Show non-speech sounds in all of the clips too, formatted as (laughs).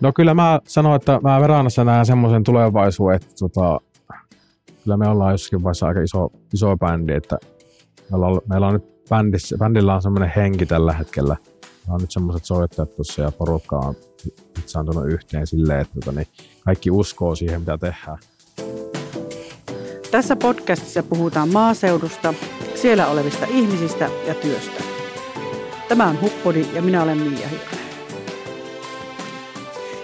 No kyllä mä sanoin, että mä Veranassa näen semmoisen tulevaisuuden, että tota, kyllä me ollaan jossakin vaiheessa aika iso, iso bändi, että meillä on, meillä on nyt bändissä, bändillä on semmoinen henki tällä hetkellä. Meillä on nyt semmoiset soittajat tuossa ja porukka on saantunut yhteen silleen, että tota, niin kaikki uskoo siihen, mitä tehdään. Tässä podcastissa puhutaan maaseudusta, siellä olevista ihmisistä ja työstä. Tämä on Huppodi ja minä olen Miia Hirve.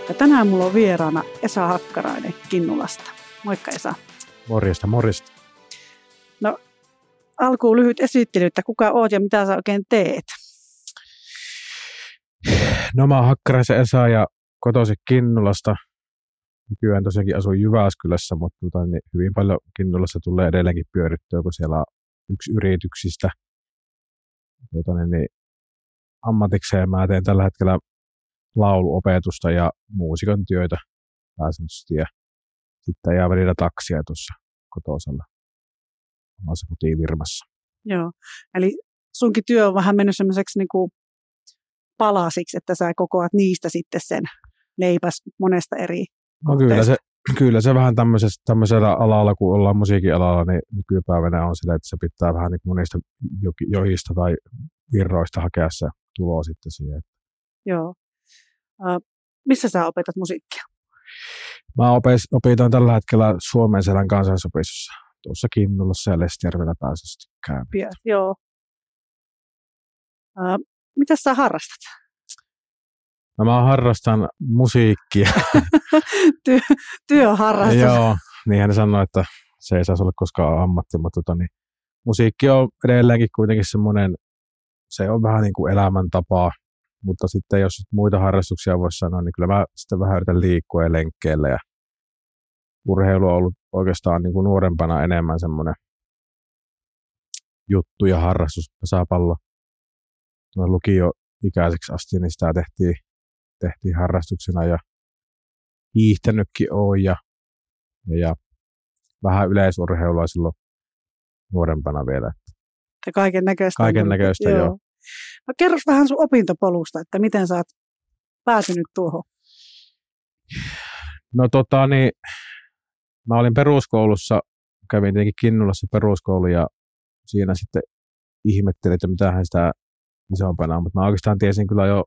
Ja tänään mulla on vieraana Esa Hakkarainen Kinnulasta. Moikka Esa. Morjesta, morjesta. No, alkuun lyhyt esittely, että kuka oot ja mitä sä oikein teet? No mä oon Hakkaraisen Esa ja kotoisin Kinnulasta. Nykyään tosiaankin asun Jyväskylässä, mutta tota, niin hyvin paljon Kinnulassa tulee edelleenkin pyörittyä, kun siellä on yksi yrityksistä. Tota, niin, niin, ammatikseen mä teen tällä hetkellä lauluopetusta ja muusikon työtä pääsääntöisesti ja sitten jää välillä taksia tuossa kotosalla omassa kotivirmassa. Joo, eli sunkin työ on vähän mennyt semmoiseksi niin kuin palasiksi, että sä kokoat niistä sitten sen leipäs monesta eri No kyllä se, kyllä se vähän tämmöisellä alalla, kun ollaan musiikin alalla, niin nykypäivänä on sillä, että se pitää vähän niin monista johista tai virroista hakea se tulo sitten siihen. Joo. Missä sä opetat musiikkia? Mä opitan tällä hetkellä Suomen selän kansansopistossa. Tuossa Kinnulassa ja Lestijärvellä päässyt käymään. Joo. Uh, mitä sä harrastat? No mä harrastan musiikkia. (laughs) Työ, työharrastus. Joo, niinhän ne sanoo, että se ei saisi olla koskaan ammatti, mutta tota, niin, musiikki on edelleenkin kuitenkin semmoinen, se on vähän niin kuin elämäntapaa, mutta sitten jos muita harrastuksia voisi sanoa, niin kyllä mä sitten vähän yritän liikkua ja lenkkeellä ja urheilu on ollut oikeastaan niin kuin nuorempana enemmän semmoinen juttu ja harrastus, pesäpallo. Lukio ikäiseksi asti, niin sitä tehtiin, tehtiin harrastuksena ja hiihtänytkin on ja, ja, ja vähän yleisurheilua silloin nuorempana vielä. Kaiken näköistä. Kaiken näköistä, joo. joo. No kerros vähän sun opintopolusta, että miten sä oot päätynyt tuohon? No tota niin, mä olin peruskoulussa, kävin tietenkin Kinnulassa peruskoulu ja siinä sitten ihmettelin, että mitähän sitä isompana on, mutta mä oikeastaan tiesin kyllä jo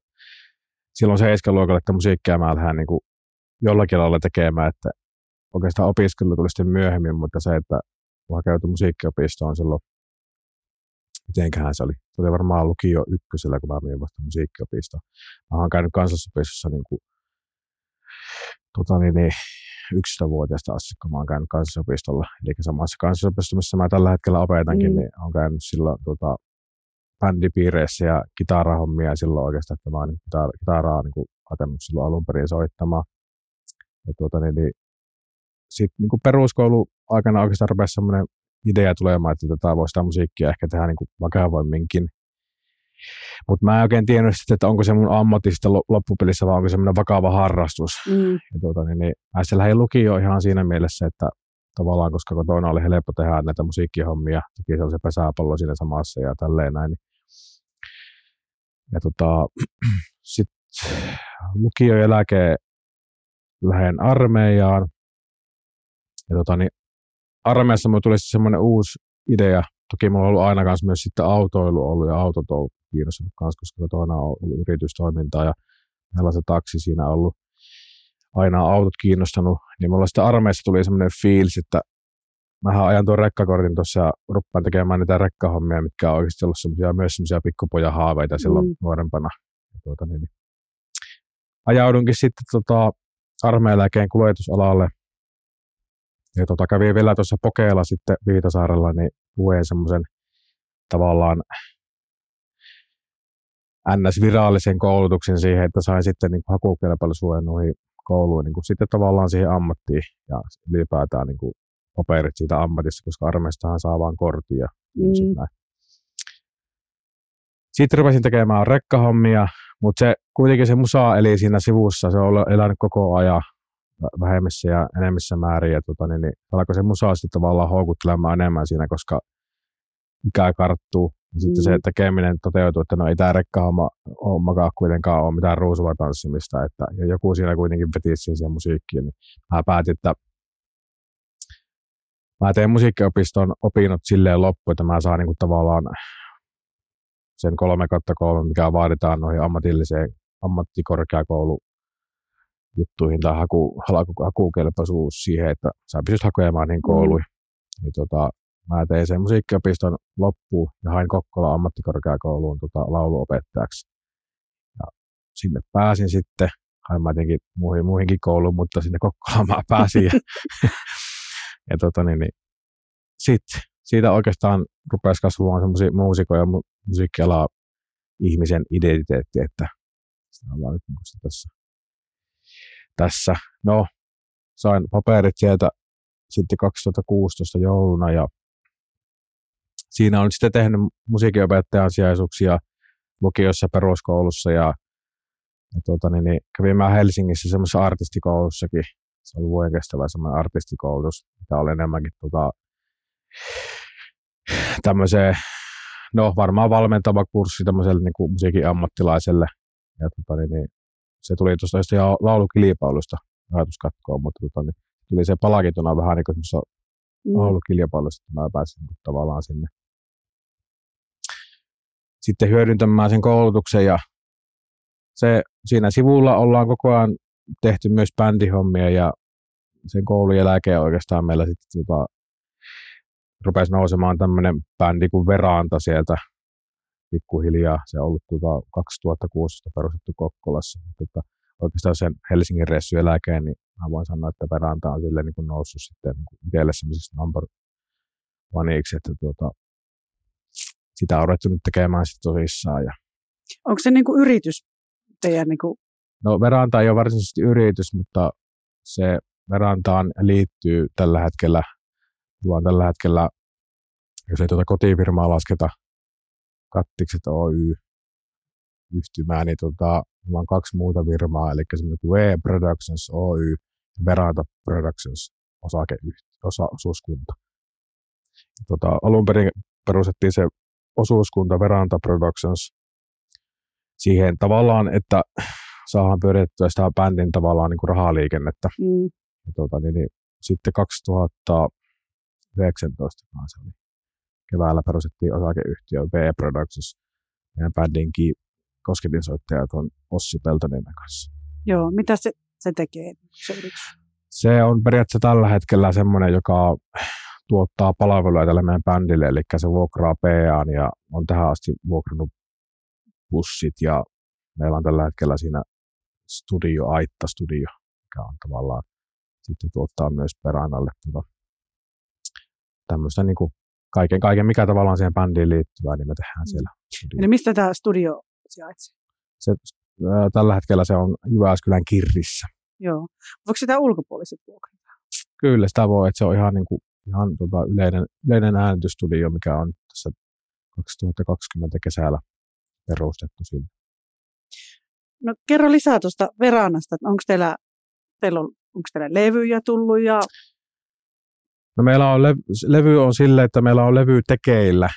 silloin luokalla, että musiikkia mä lähden niin jollakin lailla tekemään, että oikeastaan opiskelu tuli sitten myöhemmin, mutta se, että kun hakeutui musiikkiopistoon silloin mitenköhän se oli. Se oli varmaan lukio ykkösellä, kun mä menin vasta musiikkiopistoon. Mä oon käynyt kansallisopistossa niin kuin, tota niin, niin, 11-vuotiaasta asti, kun mä oon käynyt kansallisopistolla. Eli samassa kansallisopistossa, missä mä tällä hetkellä opetankin, mm. niin oon käynyt silloin tota, bändipiireissä ja kitarahommia silloin oikeastaan, että mä oon niin, kitaraa niin kuin, hakenut silloin alun perin soittamaan. Ja tuota, niin, niin, sitten niin peruskoulu aikana oikeastaan rupesi semmoinen idea tulemaan, että tätä voisi sitä musiikkia ehkä tehdä niin kuin vakavoimminkin. Mutta mä en oikein tiennyt sitten, että onko se mun ammatti sitten loppupelissä vai onko se semmoinen vakava harrastus. Mm. Ja tuota, niin, niin, mä sitten lähdin lukioon ihan siinä mielessä, että tavallaan, koska kotona oli helppo tehdä näitä musiikkihommia, teki se pesäpallo siinä samassa ja tälleen näin. Ja tota, (clears throat) sitten lukio jälkeen lähden armeijaan. Ja tota, niin armeijassa mulla tuli semmoinen uusi idea. Toki mulla on ollut aina kanssa myös sitten autoilu ollut ja autot on kiinnostunut kanssa, koska toinen on ollut yritystoimintaa ja on se taksi siinä ollut. Aina autot kiinnostanut, niin mulla sitten armeijassa tuli semmoinen fiilis, että mä ajan tuon rekkakortin tuossa ja ruppaan tekemään niitä rekkahommia, mitkä on oikeasti ollut semmoisia, myös semmoisia pikkupoja haaveita silloin mm. nuorempana. Ja tuota, niin, niin. Ajaudunkin sitten tota, armeijan kuljetusalalle ja tota, kävin vielä tuossa Pokeella sitten Viitasaarella, niin luen semmoisen tavallaan NS-virallisen koulutuksen siihen, että sain sitten niin hakukelpoisuuden noihin kouluun niin kuin sitten tavallaan siihen ammattiin ja ylipäätään niin kuin paperit siitä ammatista, koska armeistahan saa vaan kortia. Mm. Sitten rupesin tekemään rekkahommia, mutta se kuitenkin se musa eli siinä sivussa, se on elänyt koko ajan vähemmissä ja enemmissä määrin. Ja tota, niin, niin, alkoi se musa sitten tavallaan houkuttelemaan enemmän siinä, koska ikä karttuu. Ja sitten mm. se tekeminen toteutui, että no ei tämä rekkahomma hommakaan kuitenkaan ole mitään ruusuva tanssimista, että ja joku siinä kuitenkin veti siihen musiikkiin, niin mä päätin, että mä teen musiikkiopiston opinnot silleen loppuun, että mä saan niinku tavallaan sen 3 kautta 3, mikä vaaditaan noihin ammatilliseen ammattikorkeakoulu juttuihin tai haku, haku, hakukelpoisuus siihen, että sä pystyt hakemaan niin kouluihin. Mm. Niin tota, mä tein sen musiikkiopiston loppuun ja hain Kokkola ammattikorkeakouluun tota, lauluopettajaksi. Ja sinne pääsin sitten, hain mä tietenkin muihin, muihinkin kouluun, mutta sinne Kokkolaan mä pääsin. Ja, (laughs) ja tota, niin, niin, sitten siitä oikeastaan rupesi kasvamaan semmoisia muusikon ja mu- musiikkiala ihmisen identiteetti, että sitä ollaan nyt tässä. Tässä. No, sain paperit sieltä sitten 2016 jouluna ja siinä on sitten tehnyt musiikinopettajan sijaisuuksia lukiossa peruskoulussa ja, ja tuota, niin, niin, kävin mä Helsingissä semmoisessa artistikoulussakin. Se oli vuoden kestävä semmoinen artistikoulutus, mikä oli enemmänkin tota, tämmöiseen, no varmaan valmentava kurssi tämmöiselle niin kuin musiikin ammattilaiselle. Ja tota, niin, niin, se tuli tuosta ihan laulukilpailusta ajatuskatkoon, mutta tota, niin, tuli se palakintona vähän niin kuin mm. laulukilpailussa, että mä pääsin niin tavallaan sinne sitten hyödyntämään sen koulutuksen ja se, siinä sivulla ollaan koko ajan tehty myös bändihommia ja sen koulun jälkeen oikeastaan meillä sitten tota, rupesi nousemaan tämmöinen bändi kuin Veranta sieltä pikkuhiljaa. Se on ollut tuota 2016 perustettu Kokkolassa. Mutta oikeastaan sen Helsingin reissun jälkeen, niin mä voin sanoa, että Veranta on sille niin kuin noussut sitten niin kuin itselle semmoisesta number oneiksi, että tuota, sitä on ruvettu nyt tekemään sitten tosissaan. Ja... Onko se niin kuin yritys teidän? Niin kuin... No Veranta ei ole varsinaisesti yritys, mutta se Verantaan liittyy tällä hetkellä, mulla on tällä hetkellä, jos ei tuota kotifirmaa lasketa, Kattikset Oy yhtymää, niin tota, mulla on kaksi muuta firmaa, eli semmoinen kuin V Productions Oy ja Veranta Productions osake, osa, osuuskunta. Tota, alun perin perustettiin se osuuskunta Veranta Productions siihen tavallaan, että saadaan pyöritettyä sitä bändin tavallaan niin kuin rahaliikennettä. Mm. Ja tuota, niin, niin, sitten 2019 se oli, keväällä perustettiin osakeyhtiö V Productions meidän bändin kosketinsoittaja tuon Ossi Peltoniemen kanssa. Joo, mitä se, se tekee, se Se on periaatteessa tällä hetkellä semmoinen, joka tuottaa palveluja tälle meidän bändille, eli se vuokraa PA ja on tähän asti vuokrannut bussit ja meillä on tällä hetkellä siinä studio, Aitta Studio, mikä on tavallaan sitten tuottaa myös peränalle tuota, tämmöistä niin kuin kaiken, kaiken, mikä tavallaan siihen bändiin liittyvää, niin me tehdään siellä. Studio. Eli mistä tämä studio sijaitsee? Se, äh, tällä hetkellä se on Jyväskylän Kirrissä. Joo. Voiko sitä ulkopuoliset vuokrata? Kyllä, sitä voi, että se on ihan niin kuin ihan tota yleinen, yleinen äänitystudio, mikä on tässä 2020 kesällä perustettu sinne. No kerro lisää tuosta Veranasta, onko teillä, teillä on, onko teillä levyjä tullut ja No meillä on levy, levy on sille, että meillä on levy tekeillä,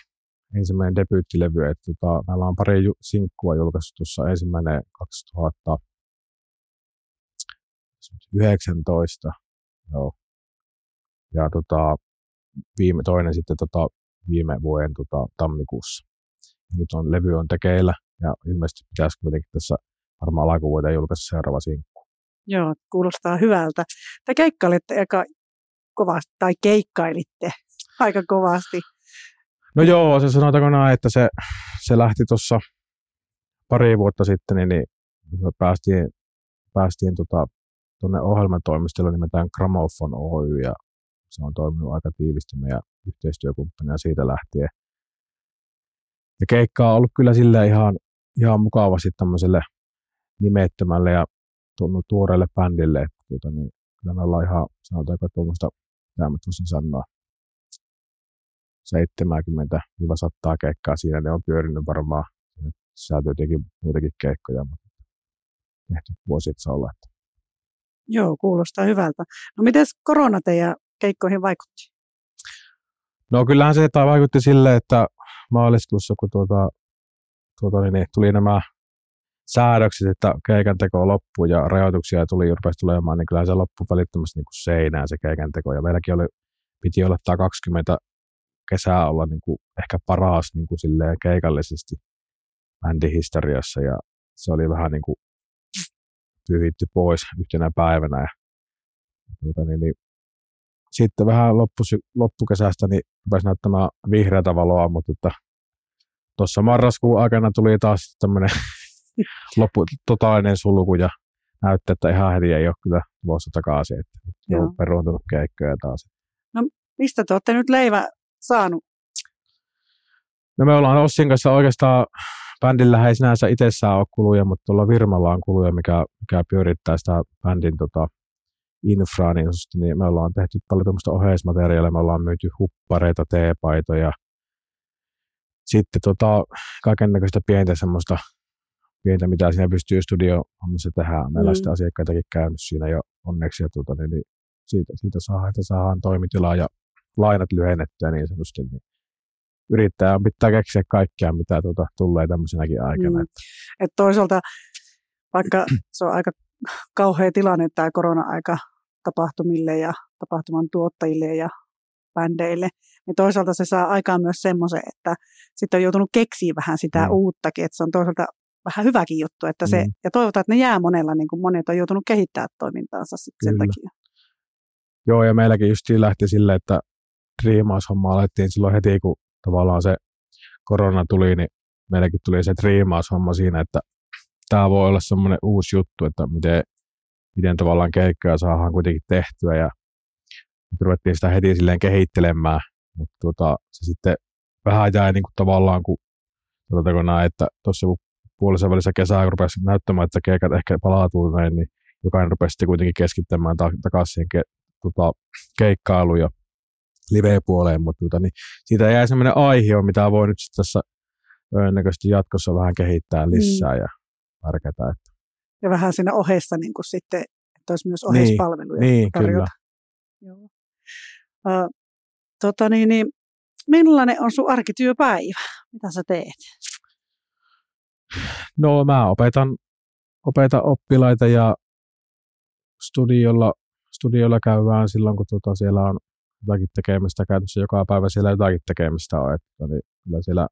ensimmäinen debyyttilevy, että tota, meillä on pari ju, sinkkua julkaistu tuossa ensimmäinen 2019, joo, ja tota, viime, toinen sitten tota, viime vuoden tota, tammikuussa. Ja nyt on levy on tekeillä ja ilmeisesti pitäisi kuitenkin tässä varmaan alkuvuoteen julkaista seuraava sinkku. Joo, kuulostaa hyvältä. Te keikkailitte aika kovasti, tai keikkailitte (laughs) aika kovasti. No joo, se sanotaanko näin, että se, se lähti tuossa pari vuotta sitten, niin, niin päästiin, päästiin tota, tuonne ohjelmatoimistolle nimeltään Gramophone Oy, ja se on toiminut aika tiivisti meidän yhteistyökumppanina siitä lähtien. Ja keikka on ollut kyllä sille ihan, ihan mukavasti tämmöiselle nimettömälle ja tuoreelle bändille, että tuota, niin, kyllä me ollaan ihan, sanotaanko tuommoista, mitä mä voisin sanoa, 70-100 keikkaa siinä, ne on pyörinyt varmaan, sisältyy tietenkin muitakin keikkoja, mutta tehty vuosi olla. Että. Joo, kuulostaa hyvältä. No miten korona teidän keikkoihin vaikutti? No kyllähän se vaikutti sille, että maaliskuussa, kun tuota, tuota, niin, niin, tuli nämä säädökset, että keikan teko loppuu ja rajoituksia tuli rupesi tulemaan, niin kyllä se loppui välittömästi niin kuin seinään se keikan teko. Ja meilläkin oli, piti olla tämä 20 kesää olla niin kuin ehkä paras niin kuin silleen keikallisesti bändihistoriassa ja se oli vähän niin kuin pyhitty pois yhtenä päivänä. Ja, tuota, niin, niin, sitten vähän loppusy, loppukesästä niin rupesi näyttämään vihreätä valoa, mutta tuossa marraskuun aikana tuli taas tämmöinen loppu, totaalinen sulku ja näytti, että ihan heti ei ole kyllä tulossa takaisin, että on peruuntunut keikkoja taas. No mistä te olette nyt leivä saanut? No me ollaan Ossin kanssa oikeastaan bändillä ei sinänsä itsessään ole kuluja, mutta tuolla Virmalla on kuluja, mikä, mikä pyörittää sitä bändin tota, infraa niin, niin me ollaan tehty paljon tuommoista oheismateriaalia, me ollaan myyty huppareita, teepaitoja, sitten tota, kaiken näköistä pientä semmoista pientä, mitä siinä pystyy studio-hommissa tehdä. Meillä mm. on asiakkaitakin käynyt siinä jo onneksi, ja tuota, niin, niin siitä, siitä saadaan, että saadaan toimitilaa ja lainat lyhennettyä niin sanotusti, niin yrittää pitää keksiä kaikkea, mitä tuota, tulee tämmöisenäkin aikana. Mm. Et toisaalta, vaikka se on aika kauhea tilanne tämä korona-aika tapahtumille ja tapahtuman tuottajille ja bändeille, niin toisaalta se saa aikaan myös semmoisen, että sitten on joutunut keksiä vähän sitä mm. uuttakin, että se on toisaalta vähän hyväkin juttu, että se, mm. ja toivotaan, että ne jää monella, niin kuin monet on joutunut kehittämään toimintaansa sitten sen takia. Joo, ja meilläkin just lähti sille, että striimaushomma alettiin silloin heti, kun tavallaan se korona tuli, niin meilläkin tuli se striimaushomma siinä, että tämä voi olla semmoinen uusi juttu, että miten, miten tavallaan keikkoja saadaan kuitenkin tehtyä ja ruvettiin sitä heti silleen kehittelemään, mutta tota, se sitten vähän jäi niin kuin tavallaan, kun näin, että tuossa kun puolessa välissä kesää rupesi näyttämään, että keikat ehkä palautuu näin, niin jokainen rupesi sitten kuitenkin keskittämään ta- takaisin siihen ke- tota, keikkailuun ja live-puoleen, mutta tota, niin siitä jäi semmoinen aihe, mitä voi nyt tässä näköisesti jatkossa vähän kehittää mm. lisää mm. ja värkätä. Että. Ja vähän siinä ohessa niin kuin sitten, että olisi myös oheispalveluja niin, niin, tarjota. Kyllä. Joo. Uh, tota niin, niin, millainen on sun arkityöpäivä? Mitä sä teet? (laughs) No mä opetan, opetan oppilaita ja studiolla, studiolla käydään silloin, kun tuota siellä on jotakin tekemistä käytössä joka päivä siellä jotakin tekemistä on, että niin, kyllä siellä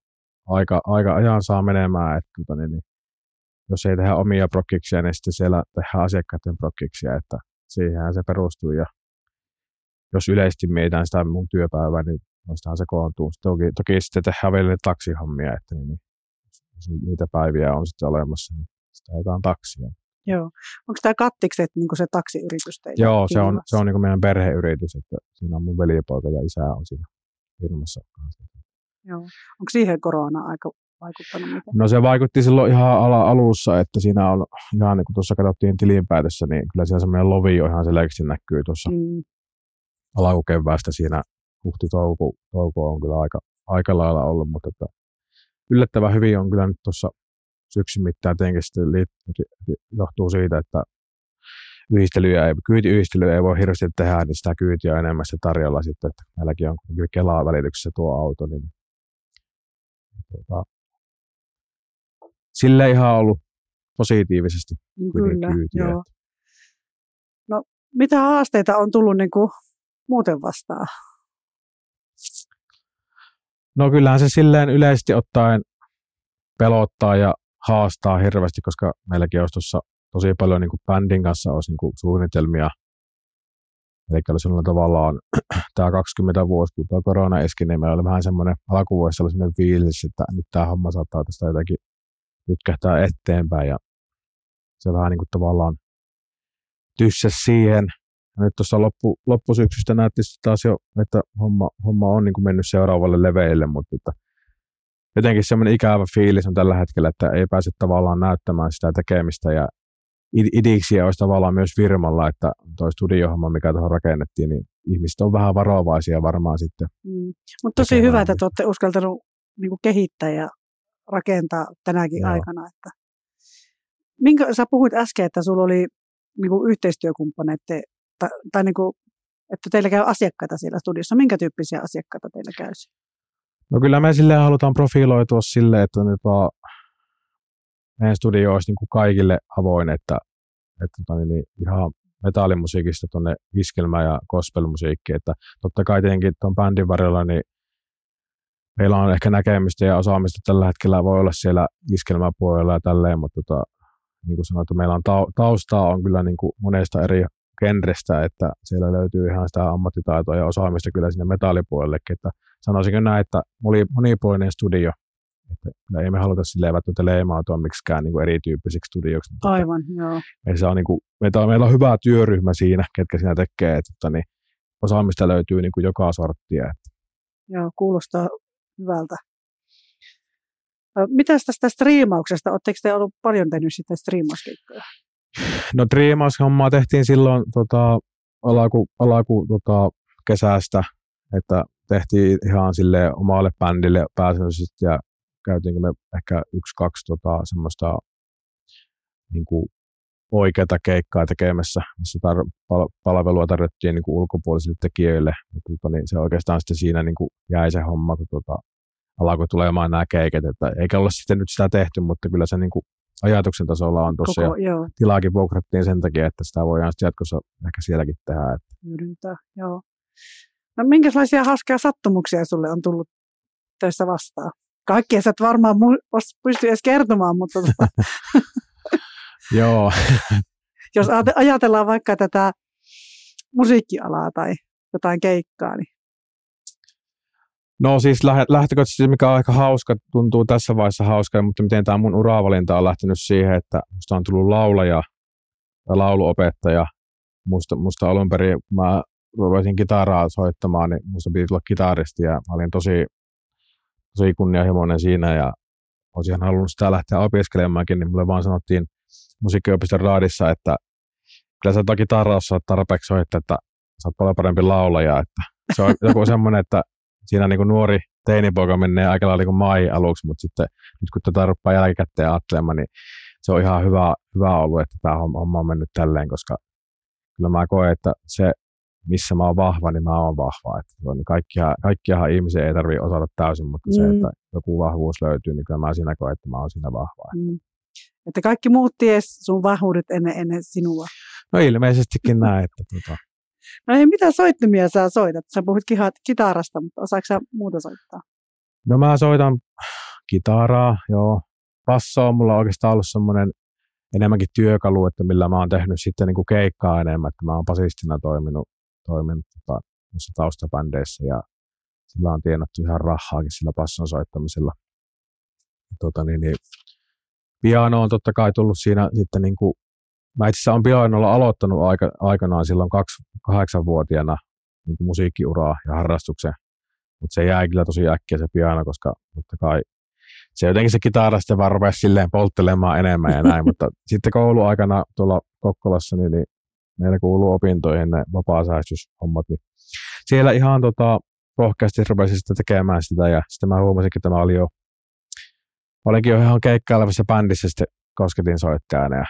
aika, aika ajan saa menemään, että tuota, niin, niin, jos ei tehdä omia prokkiksia, niin sitten siellä tehdään asiakkaiden prokkiksia, että siihen se perustuu ja jos yleisesti mietitään sitä mun työpäivää, niin noistahan se koontuu. Toki, toki sitten tehdään vielä taksihommia, että niin, niin niitä päiviä on sitten olemassa, niin sitä ajetaan taksia. Joo. Onko tämä kattikset niin se taksiyritys teillä? Joo, se on, se on niin meidän perheyritys, että siinä on mun veljepoika ja isä on siinä firmassa Joo. Onko siihen korona aika vaikuttanut mitään? No se vaikutti silloin ihan ala alussa, että siinä on ihan niin kuin tuossa katsottiin tilinpäätössä, niin kyllä siellä semmoinen lovi on ihan selkeästi näkyy tuossa mm. alkukeväästä siinä huhti-touko touko on kyllä aika, aika lailla ollut, mutta että yllättävän hyvin on kyllä nyt tuossa syksyn mittaan tietenkin johtuu siitä, että yhdistelyjä ei, kyytiyhdistelyjä ei voi hirveästi tehdä, niin sitä kyytiä on enemmän se tarjolla sitten, että meilläkin on Kelaa välityksessä tuo auto, niin tuota, sille ihan ollut positiivisesti Kyllä, kyytiä. Joo. No, mitä haasteita on tullut niin kuin muuten vastaan? No kyllähän se silleen yleisesti ottaen pelottaa ja haastaa hirveästi, koska meilläkin olisi tuossa tosi paljon niin kuin bändin kanssa olisi niin kuin suunnitelmia. Eli oli sellainen tavallaan tämä 20 vuosi, kun tuo korona eski, niin meillä oli vähän semmoinen alkuvuodessa oli semmoinen fiilis, että nyt tämä homma saattaa tästä jotenkin nytkähtää eteenpäin ja se vähän niin kuin tavallaan tyssä siihen. Nyt tuossa loppu, loppusyksystä näytti taas jo, että homma, homma on niin kuin mennyt seuraavalle leveille, mutta että jotenkin semmoinen ikävä fiilis on tällä hetkellä, että ei pääse tavallaan näyttämään sitä tekemistä ja idiksiä olisi tavallaan myös firmalla, että tuo studiohomma, mikä tuohon rakennettiin, niin ihmiset on vähän varovaisia varmaan sitten. Mm. Mutta tosi hyvä, että te olette uskaltanut niin kuin kehittää ja rakentaa tänäkin Joo. aikana. Että. Minkä, sä puhuit äsken, että sulla oli niin kuin yhteistyökumppaneiden, tai, tai niin kuin, että teillä käy asiakkaita siellä studiossa. Minkä tyyppisiä asiakkaita teillä käy? No kyllä me silleen halutaan profiloitua silleen, että vaan meidän studio olisi niin kuin kaikille avoin, että, että tota niin, niin ihan metallimusiikista tuonne iskelmä- ja gospelmusiikki, että totta kai tietenkin tuon bändin varrella niin meillä on ehkä näkemystä ja osaamista tällä hetkellä voi olla siellä iskelmäpuolella ja tälleen, mutta tota, niin kuin sanottu, meillä on taustaa on kyllä niin kuin monesta eri genrestä, että siellä löytyy ihan sitä ammattitaitoa ja osaamista kyllä sinne metallipuolellekin, että sanoisinko näin, että monipuolinen studio, että ei me haluta silleen välttämättä leimautua miksikään niin kuin erityyppisiksi studioiksi. Aivan, joo. Meillä on, niin kuin, meillä on hyvä työryhmä siinä, ketkä siinä tekee, että, että niin, osaamista löytyy niin kuin joka sorttia. Että. Joo, kuulostaa hyvältä. Mitäs tästä striimauksesta? Oletteko te ollut paljon tehnyt sitten striimauskeikkoja? No striimaushommaa tehtiin silloin tota, alaku, alaku tota, kesästä, että tehtiin ihan sille omalle bändille pääsääntöisesti ja käytiinkö me ehkä yksi, kaksi tota, semmoista niin kuin oikeata keikkaa tekemässä, missä tar- pal- palvelua tarjottiin niin kuin ulkopuolisille tekijöille, mutta tota, niin se oikeastaan sitten siinä niin kuin jäi se homma, kun tota, alkoi tulemaan nämä keiket, että eikä olla sitten nyt sitä tehty, mutta kyllä se niin kuin ajatuksen tasolla on tuossa ja joo. tilaakin vuokrattiin sen takia, että sitä voidaan jatkossa ehkä sielläkin tehdä. Että. Hyödyntää, joo. No minkälaisia hauskoja sattumuksia sulle on tullut töissä vastaan? Kaikkia sä et varmaan mu- pysty edes kertomaan, mutta... Tota- (laughs) joo. (laughs) Jos ajatellaan vaikka tätä musiikkialaa tai jotain keikkaa, niin No siis lähtökohtaisesti, mikä on aika hauska, tuntuu tässä vaiheessa hauska, mutta miten tämä mun uravalinta on lähtenyt siihen, että musta on tullut laulaja ja lauluopettaja. Musta, musta alun perin, kun mä rupesin kitaraa soittamaan, niin musta piti tulla kitaristi ja mä olin tosi, tosi kunnianhimoinen siinä ja olisin halunnut sitä lähteä opiskelemaankin, niin mulle vaan sanottiin musiikkiopiston raadissa, että kyllä sä kitaraa osaat tarpeeksi soittaa, että sä oot paljon parempi laulaja, että se on joku semmoinen, että siinä niin kuin nuori teinipoika menee aika lailla niin mai aluksi, mutta sitten nyt kun tätä rupeaa jälkikäteen ajattelemaan, niin se on ihan hyvä, hyvä ollut, että tämä homma on mennyt tälleen, koska kyllä mä koen, että se, missä mä oon vahva, niin mä oon vahva. Että niin kaikkia, kaikkiahan ihmisiä ei tarvitse osata täysin, mutta mm. se, että joku vahvuus löytyy, niin kyllä mä siinä koen, että mä oon siinä vahva. Mm. Että kaikki muut ties sun vahvuudet ennen, ennen sinua. No ilmeisestikin näin, että tota, No ei, mitä soittimia sä soitat? Sä puhut kitarasta, mutta osaatko sä muuta soittaa? No mä soitan kitaraa, joo. Basso on mulla oikeastaan ollut semmoinen enemmänkin työkalu, että millä mä oon tehnyt sitten niin kuin keikkaa enemmän, että mä oon basistina toiminut, toiminut tota, taustabändeissä ja sillä on tienattu ihan rahaakin sillä basson soittamisella. Tota, niin, niin, piano on totta kai tullut siinä sitten niin kuin Mä itse asiassa olen pianolla aloittanut aika, aikanaan silloin kaksi, kahdeksanvuotiaana niin musiikkiuraa ja harrastuksen, mutta se jäi kyllä tosi äkkiä se piano, koska totta kai se jotenkin se kitara sitten vaan rupesi silleen polttelemaan enemmän ja näin, mutta (laughs) sitten kouluaikana tuolla Kokkolassa, niin, niin meillä kuuluu opintoihin ne vapaa-säästyshommat, niin siellä ihan tota, rohkeasti rupesin sitten tekemään sitä ja sitten mä huomasin, että mä olin jo, olinkin jo ihan keikkailevassa bändissä sitten kosketin soittajana ja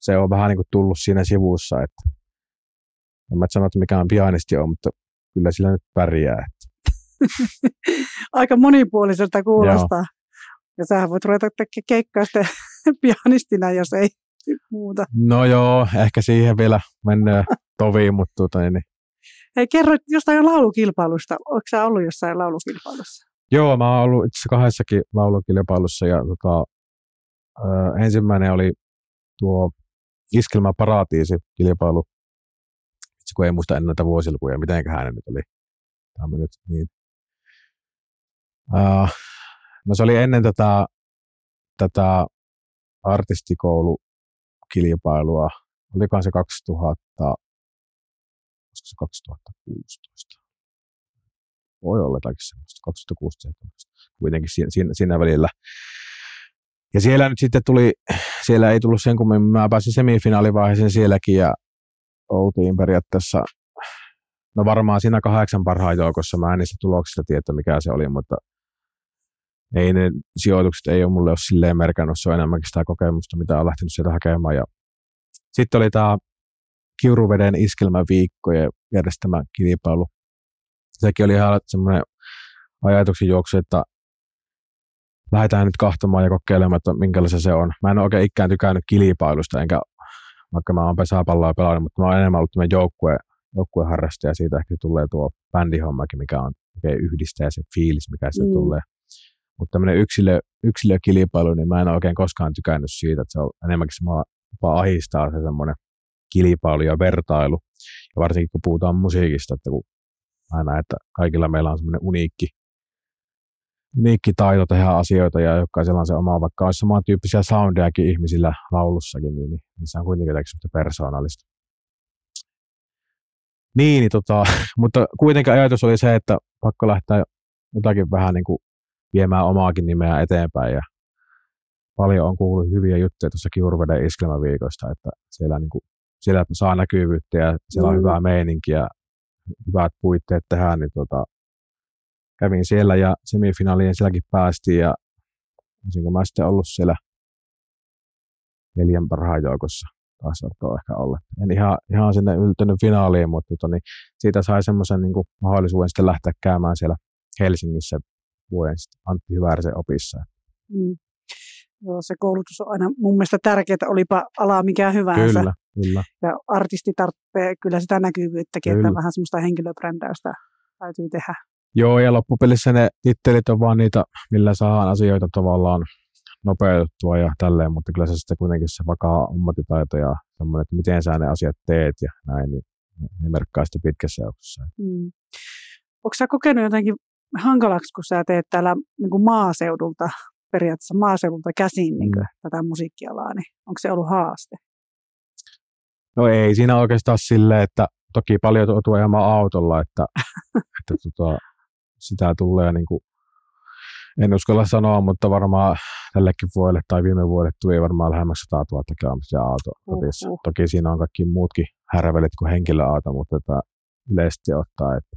se on vähän niin kuin tullut siinä sivussa, että en mä sano, että mikään pianisti on, mutta kyllä sillä nyt pärjää. Että. (laughs) Aika monipuoliselta kuulostaa. Joo. Ja sähän voit ruveta tekemään keikkaa sitten (laughs) pianistina, jos ei muuta. No joo, ehkä siihen vielä mennään toviin, mutta tuota, niin. Hei, kerro jostain laulukilpailusta. Oletko sä ollut jossain laulukilpailussa? Joo, mä oon ollut itse kahdessakin laulukilpailussa ja tota, ö, ensimmäinen oli tuo Iskelmä Paratiisi kilpailu. Itse kun ei muista ennen näitä vuosilukuja, miten hän nyt oli. Tämä nyt niin. Uh, no se oli ennen tätä, tätä artistikoulukilpailua. Olikohan se 2000, se 2016? Voi olla jotakin semmoista, 2016 kuitenkin siinä, siinä, siinä välillä. Ja siellä nyt sitten tuli, siellä ei tullut sen kummin, mä pääsin semifinaalivaiheeseen sielläkin ja oltiin periaatteessa, no varmaan siinä kahdeksan parhaan joukossa, mä en niistä tuloksista tiedä, mikä se oli, mutta ei ne sijoitukset ei ole mulle ole silleen merkannut, se on enemmänkin sitä kokemusta, mitä on lähtenyt sieltä hakemaan. Ja sitten oli tämä Kiuruveden iskelmäviikkojen järjestämä kilpailu. Sekin oli ihan semmoinen ajatuksen juoksu, että lähdetään nyt kahtomaan ja kokeilemaan, että minkälaista se on. Mä en ole oikein ikään tykännyt kilpailusta, enkä vaikka mä oon pesäpalloa pelannut, mutta mä oon enemmän ollut tämmöinen joukkue, joukkueharrastaja, siitä ehkä tulee tuo bändihommakin, mikä on oikein yhdistää se fiilis, mikä se mm. tulee. Mutta tämmöinen yksilö, yksilökilpailu, niin mä en ole oikein koskaan tykännyt siitä, että se on enemmänkin se jopa ahistaa se semmoinen kilpailu ja vertailu. Ja varsinkin kun puhutaan musiikista, että kun mä näen, että kaikilla meillä on semmoinen uniikki, uniikki taito tehdä asioita ja jokaisella on se oma, vaikka olisi samantyyppisiä soundejakin ihmisillä laulussakin, niin, niin, niin se on kuitenkin jotenkin persoonallista. Niin, niin tota, (laughs) mutta kuitenkin ajatus oli se, että pakko lähteä jotakin vähän niin kuin viemään omaakin nimeä eteenpäin ja paljon on kuullut hyviä juttuja tuossa Kiurveden iskelmäviikosta, että siellä, niin kuin, siellä saa näkyvyyttä ja siellä on mm. hyvää meininkiä, hyvät puitteet tehdä, niin tota, kävin siellä ja semifinaaliin sielläkin päästiin ja olisinko mä sitten ollut siellä neljän parhaan joukossa taas saattoi ehkä olla. En ihan, ihan sinne yltänyt finaaliin, mutta tota, niin siitä sai semmoisen niin mahdollisuuden sitten lähteä käymään siellä Helsingissä vuoden sitten Antti Hyvärisen opissa. Mm. Joo, se koulutus on aina mun mielestä tärkeää, olipa ala mikä hyvänsä. Kyllä, kyllä. Ja artisti tarvitsee kyllä sitä näkyvyyttäkin, kyllä. että vähän semmoista henkilöbrändäystä täytyy tehdä. Joo, ja loppupelissä ne tittelit on vaan niitä, millä saadaan asioita tavallaan nopeutettua ja tälleen, mutta kyllä se sitten kuitenkin se vakaa ammattitaito ja semmoinen, että miten sä ne asiat teet ja näin, niin ne merkkaa sitten pitkässä juoksussa. Mm. Onko sä kokenut jotenkin hankalaksi, kun sä teet täällä niin kuin maaseudulta, periaatteessa maaseudulta käsin niin kuin, mm. tätä musiikkialaa, niin onko se ollut haaste? No ei siinä oikeastaan sille, että toki paljon tuo ihan autolla, että, että tota, sitä tulee niin kuin en uskalla sanoa, mutta varmaan tällekin vuodelle tai viime vuodelle tuli varmaan lähemmäs 100 000 kilometriä auto. Uh-huh. Toki siinä on kaikki muutkin härvelit kuin henkilöauto, mutta tätä yleisesti ottaa, että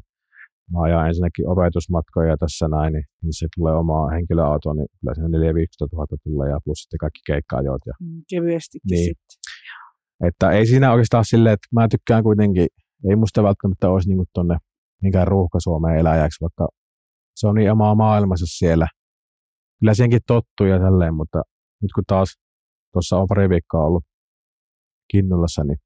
mä ajan ensinnäkin opetusmatkoja tässä näin, niin, niin se tulee oma henkilöauto, niin kyllä siinä 4 000 tulee ja plus sitten kaikki keikka-ajot. Ja, mm, kevyestikin niin. sitten. Että ei siinä oikeastaan silleen, että mä tykkään kuitenkin, ei musta välttämättä olisi niin tuonne minkään ruuhka-Suomeen eläjäksi, vaikka se on niin omaa maailmassa siellä. Kyllä siihenkin tottuu ja tälleen, mutta nyt kun taas tuossa on pari viikkoa ollut Kinnulassa, niin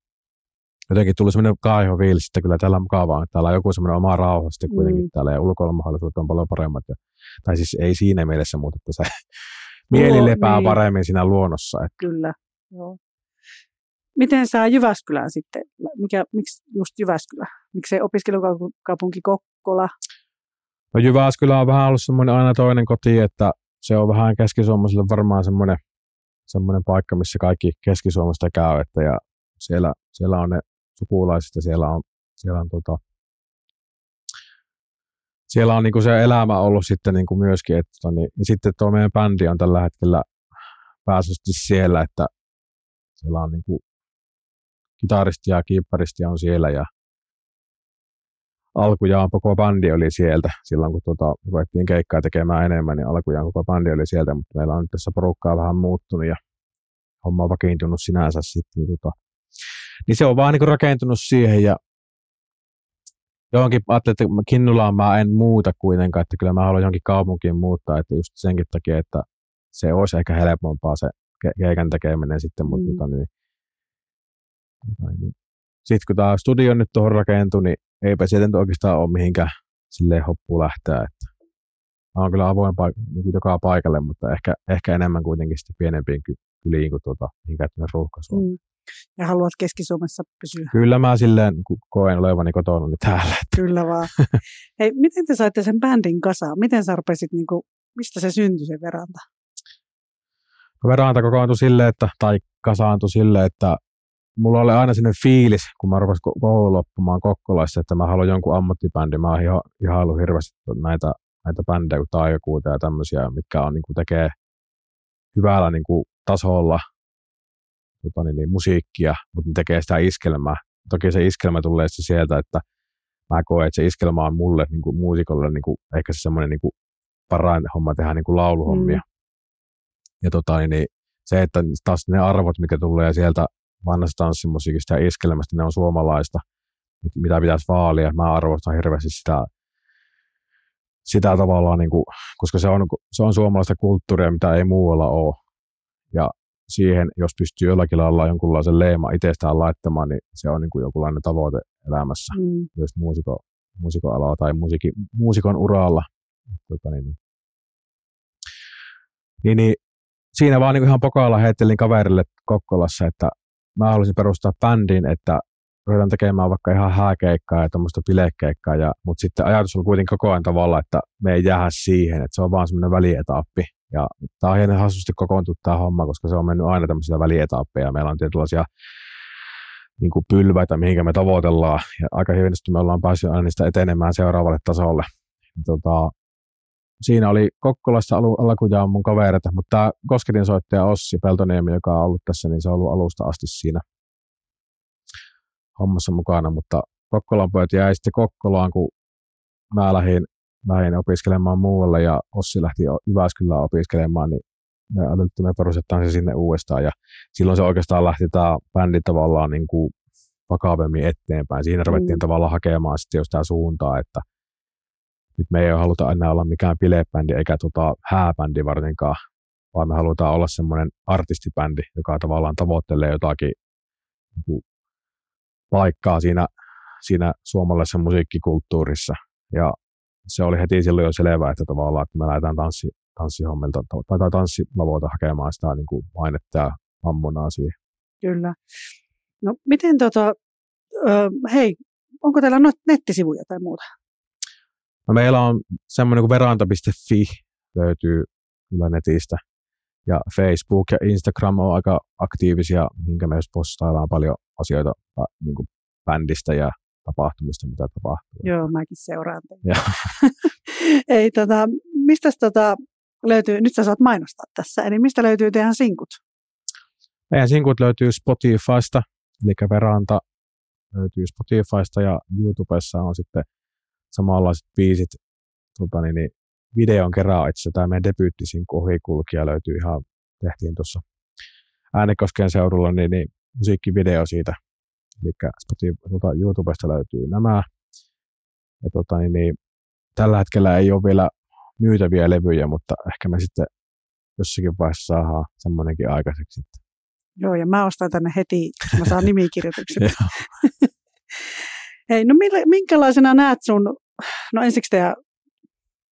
jotenkin tuli semmoinen kaiho fiilis, että kyllä täällä on mukavaa. Täällä on joku semmoinen oma rauha sitten kuitenkin mm. täällä ja ulkoilumahdollisuudet on paljon paremmat. Ja, tai siis ei siinä mielessä, mutta että se mieli lepää niin. paremmin siinä luonnossa. Että. Kyllä, joo. Miten saa Jyväskylään sitten? Mikä, miksi just Jyväskylä? Miksei opiskelukaupunki Kokkola? No Jyväskylä on vähän ollut semmoinen aina toinen koti, että se on vähän keskisuomalaisille varmaan semmoinen, semmoinen paikka, missä kaikki keskisuomasta käy, että ja siellä, siellä on ne sukulaiset ja siellä on, siellä on tota, siellä on niinku se elämä ollut sitten niinku myöskin. Että, tota niin, ja sitten tuo meidän bändi on tällä hetkellä pääsäisesti siellä, että siellä on niinku kitaristi ja kiipparisti on siellä ja alkujaan koko bändi oli sieltä. Silloin kun tuota, ruvettiin keikkaa tekemään enemmän, niin alkujaan koko bändi oli sieltä, mutta meillä on nyt tässä porukkaa vähän muuttunut ja homma on vakiintunut sinänsä sitten. Niin, tota, niin se on vaan niin rakentunut siihen ja johonkin ajattelin, että Kinnulaan mä en muuta kuitenkaan, että kyllä mä haluan johonkin kaupunkiin muuttaa, että just senkin takia, että se olisi ehkä helpompaa se keikan tekeminen sitten, mutta mm. tota, niin. Sitten kun tämä studio nyt tuohon rakentui, niin eipä sieltä nyt oikeastaan ole mihinkään silleen hoppuun lähteä. Että oon kyllä avoin paik- niin kuin joka paikalle, mutta ehkä, ehkä enemmän kuitenkin sitten pienempiin kyliin kuin tuota, ruuhkasuun. Mm. Ja haluat Keski-Suomessa pysyä. Kyllä mä silleen koen olevani kotona niin täällä. Kyllä vaan. (laughs) Hei, miten te saitte sen bändin kasaan? Miten sä rupesit, niin kuin, mistä se syntyi se veranta? Veranta kokoantui sille, että, tai kasaantui sille, että mulla oli aina sellainen fiilis, kun mä rupesin koulu loppumaan Kokkolassa, että mä haluan jonkun ammattibändin. Mä oon ihan, ihailu hirveästi näitä, näitä bändejä kuin Taikakuuta ja tämmöisiä, mitkä on, niin kuin, tekee hyvällä niin kuin, tasolla tota, niin, niin, musiikkia, mutta ne tekee sitä iskelmää. Toki se iskelmä tulee se sieltä, että mä koen, että se iskelmä on mulle niin kuin, muusikolle niin kuin, ehkä se semmoinen niin parain homma tehdä niin kuin lauluhommia. Mm. Ja tota, niin, niin, se, että taas ne arvot, mikä tulee sieltä vanhasta tanssimusiikista ja iskelmästä, ne on suomalaista, mitä pitäisi vaalia. Mä arvostan hirveästi sitä, sitä tavallaan, niin kuin, koska se on, se on suomalaista kulttuuria, mitä ei muualla ole. Ja siihen, jos pystyy jollakin lailla jonkunlaisen leima itsestään laittamaan, niin se on niin kuin jonkunlainen tavoite elämässä, mm. myös muusiko, muusikon alalla tai musiikin, muusikon uralla. Tota, niin, niin. Niin, niin, siinä vaan niin ihan pokaalla heittelin kaverille Kokkolassa, että mä haluaisin perustaa bändin, että ruvetaan tekemään vaikka ihan hääkeikkaa ja tuommoista bilekeikkaa, ja, mutta sitten ajatus on kuitenkin koko ajan tavalla, että me ei jäädä siihen, että se on vaan semmoinen välietappi. Ja tämä on hieman hassusti kokoontu tämä homma, koska se on mennyt aina tämmöisiä välietappeja. Meillä on tietynlaisia niin kuin pylväitä, mihinkä me tavoitellaan, ja aika hyvin me ollaan päässyt aina niistä etenemään seuraavalle tasolle. Tota, siinä oli Kokkolassa alu, alkujaan mun kavereita, mutta tämä Kosketin soittaja Ossi Peltoniemi, joka on ollut tässä, niin se on ollut alusta asti siinä hommassa mukana, mutta Kokkolan pojat jäi sitten Kokkolaan, kun mä lähdin, lähdin opiskelemaan muualle ja Ossi lähti Jyväskylään opiskelemaan, niin me ajattelin, että me perustetaan se sinne uudestaan ja silloin se oikeastaan lähti tämä bändi tavallaan niin kuin vakavemmin eteenpäin. Siinä ruvettiin mm. tavallaan hakemaan sitten sitä suuntaa, että nyt me ei haluta enää olla mikään bilebändi eikä tota hääbändi varsinkaan, vaan me halutaan olla semmoinen artistibändi, joka tavallaan tavoittelee jotakin niin kuin paikkaa siinä, siinä suomalaisessa musiikkikulttuurissa. Ja se oli heti silloin jo selvää, että tavallaan, että me lähdetään tanssi, tanssihommilta tai, tai tanssilavoilta hakemaan sitä niin kuin mainetta ja ammunaa siihen. Kyllä. No miten tota, ö, hei, onko teillä nettisivuja tai muuta? No meillä on semmoinen kuin veranta.fi löytyy kyllä netistä. Ja Facebook ja Instagram on aika aktiivisia, minkä me postaillaan paljon asioita niin kuin bändistä ja tapahtumista, mitä tapahtuu. Joo, mäkin seuraan (laughs) Ei, tota, mistä tota löytyy, nyt sä saat mainostaa tässä, eli mistä löytyy teidän sinkut? Meidän sinkut löytyy Spotifysta, eli Veranta löytyy Spotifysta ja YouTubessa on sitten samanlaiset biisit tota niin, niin videon kerran itse tämä meidän debyyttisinkku ohikulkija löytyy ihan, tehtiin tuossa Äänekosken seudulla, niin, niin musiikkivideo siitä Eli Spotify, tuota, YouTubesta löytyy nämä. Ja tota, niin, niin, tällä hetkellä ei ole vielä myytäviä levyjä, mutta ehkä me sitten jossakin vaiheessa saadaan semmoinenkin aikaiseksi. Joo, ja mä ostan tänne heti, mä saan nimikirjoitukset. (laughs) Hei, no minkälaisena näet sun, no ensiksi tehdä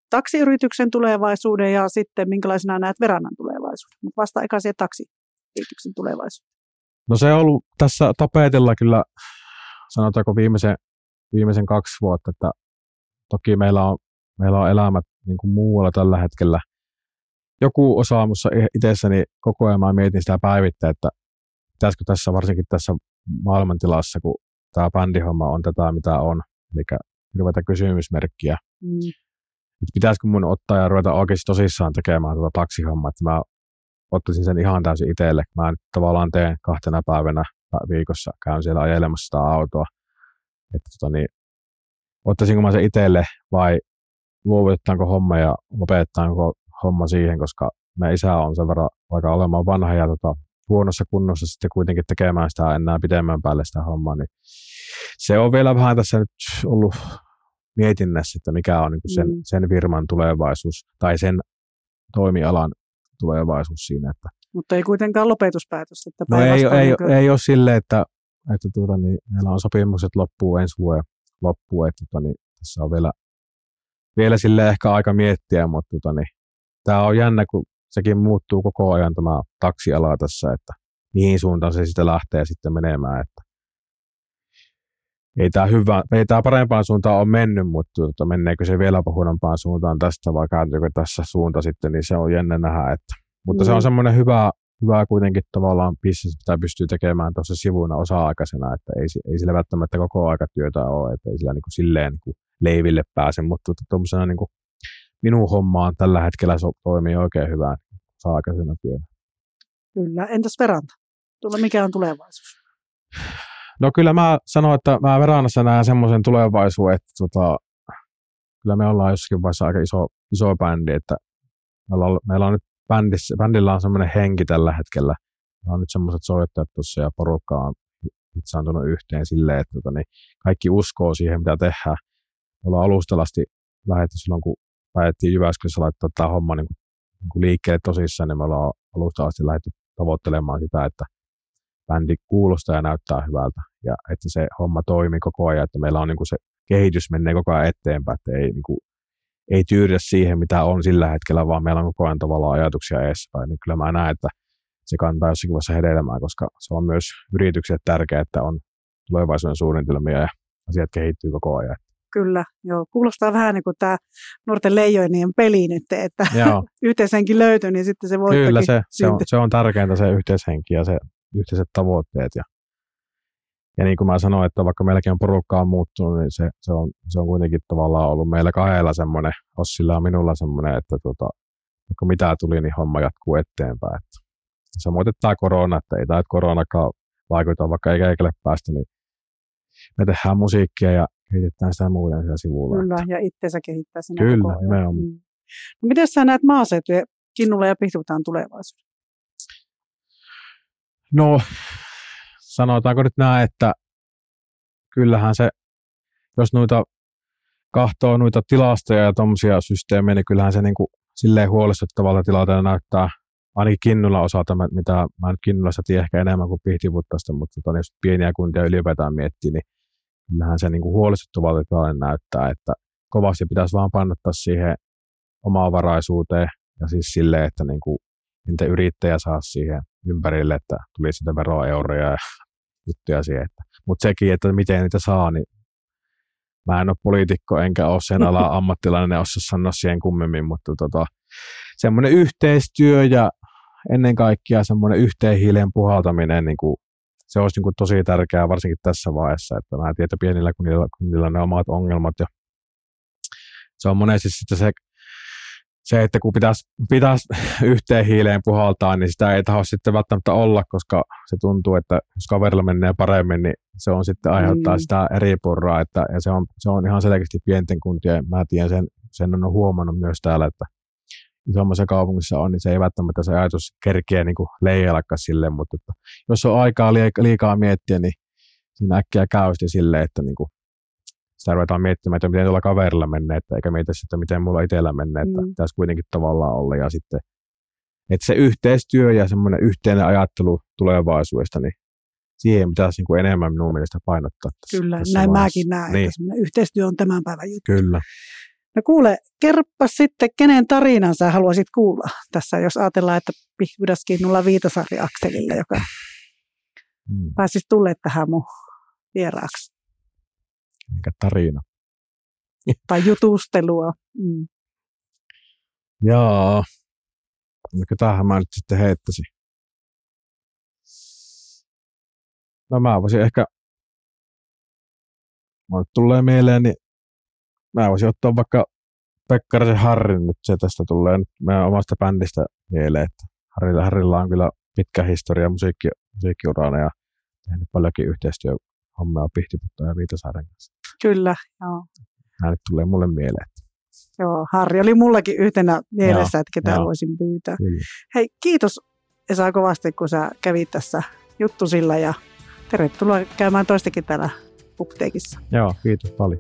taksiyrityksen tulevaisuuden ja sitten minkälaisena näet Verannan tulevaisuuden, mutta vasta eka siihen taksiyrityksen tulevaisuuden. No se on ollut tässä tapetilla kyllä, sanotaanko viimeisen, viimeisen kaksi vuotta, että toki meillä on, meillä on elämät niin kuin muualla tällä hetkellä. Joku osa minussa itsessäni koko ajan mä mietin sitä päivittäin, että pitäisikö tässä varsinkin tässä maailmantilassa, kun tämä bändihomma on tätä, mitä on, eli ruveta kysymysmerkkiä. Mm. Pitäisikö mun ottaa ja ruveta oikeasti tosissaan tekemään tuota taksihommaa, että mä ottaisin sen ihan täysin itselle. Mä nyt tavallaan teen kahtena päivänä viikossa, käyn siellä ajelemassa sitä autoa. Että tota niin, ottaisinko mä sen itselle vai luovutetaanko homma ja lopetetaanko homma siihen, koska me isä on sen verran vaikka olemaan vanha ja tota, huonossa kunnossa sitten kuitenkin tekemään sitä enää pidemmän päälle sitä hommaa, niin se on vielä vähän tässä nyt ollut mietinnässä, että mikä on niin sen, mm. sen firman tulevaisuus tai sen toimialan tulevaisuus siinä. Että Mutta ei kuitenkaan lopetuspäätös. Että no ei, ei, ei, ei ole silleen, että, että tuota, niin, meillä on sopimukset loppuu ensi vuoden loppuun, että tuota, niin, tässä on vielä, vielä sille ehkä aika miettiä, mutta tuota, niin, tämä on jännä, kun sekin muuttuu koko ajan tämä taksiala tässä, että mihin suuntaan se sitten lähtee sitten menemään, että ei tämä, hyvä, ei tämä parempaan suuntaan ole mennyt, mutta tuota, menneekö se vielä huonompaan suuntaan tästä vai kääntyykö tässä suunta sitten, niin se on jännä nähdä. Että, mutta mm. se on mm. semmoinen hyvä, hyvä kuitenkin tavallaan bisnes, mitä pystyy tekemään tuossa sivuina osa-aikaisena, että ei, ei sillä välttämättä koko aika työtä ole, että ei sillä niin kuin silleen niin kuin leiville pääse, mutta tuommoisena niin kuin minun hommaan tällä hetkellä so, toimii oikein hyvää osa-aikaisena työnä. Kyllä. Entäs veranta? Tulla mikä on tulevaisuus? No kyllä mä sanoin, että mä Veranassa näen semmoisen tulevaisuuden, että tota, kyllä me ollaan jossakin vaiheessa aika iso, iso bändi, että meillä on, meillä on nyt bändissä, bändillä on semmoinen henki tällä hetkellä. Meillä on nyt semmoiset soittajat tuossa ja porukka on saantunut yhteen silleen, että tota, niin kaikki uskoo siihen, mitä tehdään. Me ollaan alustalasti lähdetty silloin, kun päätettiin Jyväskylässä laittaa tämä homma niin kuin, niin kuin liikkeelle tosissaan, niin me ollaan alusta asti lähdetty tavoittelemaan sitä, että bändi kuulostaa ja näyttää hyvältä ja että se homma toimii koko ajan, että meillä on niin kuin se kehitys menee koko ajan eteenpäin, että ei, niin kuin, ei tyydytä siihen, mitä on sillä hetkellä, vaan meillä on koko ajan tavallaan ajatuksia edespäin. Niin kyllä mä näen, että se kantaa jossakin vaiheessa hedelmää, koska se on myös yritykselle tärkeää, että on tulevaisuuden suunnitelmia ja asiat kehittyy koko ajan. Kyllä, joo. Kuulostaa vähän niin kuin tämä nuorten leijoinien peli nyt, että (laughs) yhteishenki löytyy, niin sitten se voi Kyllä, se, se, on, se on tärkeintä se yhteishenki ja se yhteiset tavoitteet. Ja, ja niin kuin mä sanoin, että vaikka meilläkin on porukkaa muuttunut, niin se, se, on, se on kuitenkin tavallaan ollut meillä kahdella semmoinen, Ossilla ja minulla semmoinen, että tota, vaikka mitä tuli, niin homma jatkuu eteenpäin. Että samoin että tämä korona, että ei tämä koronakaan vaikuta, vaikka ei keikälle päästä, niin me tehdään musiikkia ja kehitetään sitä muuten siellä sivulla. Kyllä, että. ja itseensä kehittää sinä Kyllä, nimenomaan. Mm. No, miten sä näet maaseutuja Kinnulla ja Pihtutaan tulevaisuudessa? No, sanotaanko nyt näin, että kyllähän se, jos noita kahtoo noita tilastoja ja tuommoisia systeemejä, niin kyllähän se niin kuin silleen huolestuttavalta tilanteella näyttää ainakin Kinnulla osalta, mitä mä nyt Kinnulassa tiedän ehkä enemmän kuin Pihtivuttasta, mutta tota, jos pieniä kuntia ylipäätään miettii, niin kyllähän se niin kuin huolestuttavalta tilanne näyttää, että kovasti pitäisi vaan pannottaa siihen omaan varaisuuteen ja siis silleen, että niin kuin, entä yrittäjä saa siihen ympärille, että tuli sitä veroeuroja ja (laughs) juttuja siihen. Mutta sekin, että miten niitä saa, niin mä en ole poliitikko enkä ole sen ala (laughs) ammattilainen, en osaa sanoa siihen kummemmin, mutta tota, semmoinen yhteistyö ja ennen kaikkea semmoinen yhteen hiileen puhaltaminen, niin kuin, se olisi niin kuin tosi tärkeää varsinkin tässä vaiheessa, että mä tiedän, että pienillä kunnilla, kunnilla ne omat ongelmat ja se on monesti sitten se se, että kun pitäisi, pitäisi (laughs) yhteen hiileen puhaltaa, niin sitä ei taho sitten välttämättä olla, koska se tuntuu, että jos kaverilla menee paremmin, niin se on sitten aiheuttaa mm. sitä eri purraa, että, ja se on, se on ihan selkeästi pienten kuntien, mä tiedän sen, sen on huomannut myös täällä, että isommassa kaupungissa on, niin se ei välttämättä se ajatus kerkeä niin leijaillakaan silleen, mutta että jos on aikaa liikaa miettiä, niin siinä äkkiä käy silleen, että niin kuin sitä ruvetaan miettimään, että miten tuolla kaverilla menee, että eikä mietitä sitten, miten mulla itsellä menee, että mm. pitäisi kuitenkin tavallaan olla. Ja sitten, että se yhteistyö ja semmoinen yhteinen ajattelu tulevaisuudesta, niin siihen pitäisi niin kuin enemmän minun mielestä painottaa. Tässä, Kyllä, tässä näin vaiheessa. mäkin näen, niin. että yhteistyö on tämän päivän juttu. Kyllä. No kuule, kerppa sitten, kenen tarinan sä haluaisit kuulla tässä, jos ajatellaan, että Pihvidaskin nulla Viitasaari Akselille, joka hmm. pääsisi tulle tähän mun vieraaksi eikä tarina. (laughs) Tai jutustelua. Mm. Jaa. No tähän mä nyt sitten heittäisin. No mä voisin ehkä, mulle tulee mieleen, niin mä voisin ottaa vaikka Pekkarisen Harrin nyt, se tästä tulee nyt meidän omasta bändistä mieleen, että Harrilla, Harrilla on kyllä pitkä historia musiikki, musiikkiurana ja tehnyt paljonkin yhteistyöhommia Pihtiputta ja Viitasaaren kanssa. Kyllä, joo. Hän tulee mulle mieleen. Joo, Harri oli mullakin yhtenä mielessä, joo, että ketä joo. voisin pyytää. Kyllä. Hei, kiitos Esa kovasti, kun sä kävit tässä juttusilla ja tervetuloa käymään toistakin täällä Upteekissa. Joo, kiitos paljon.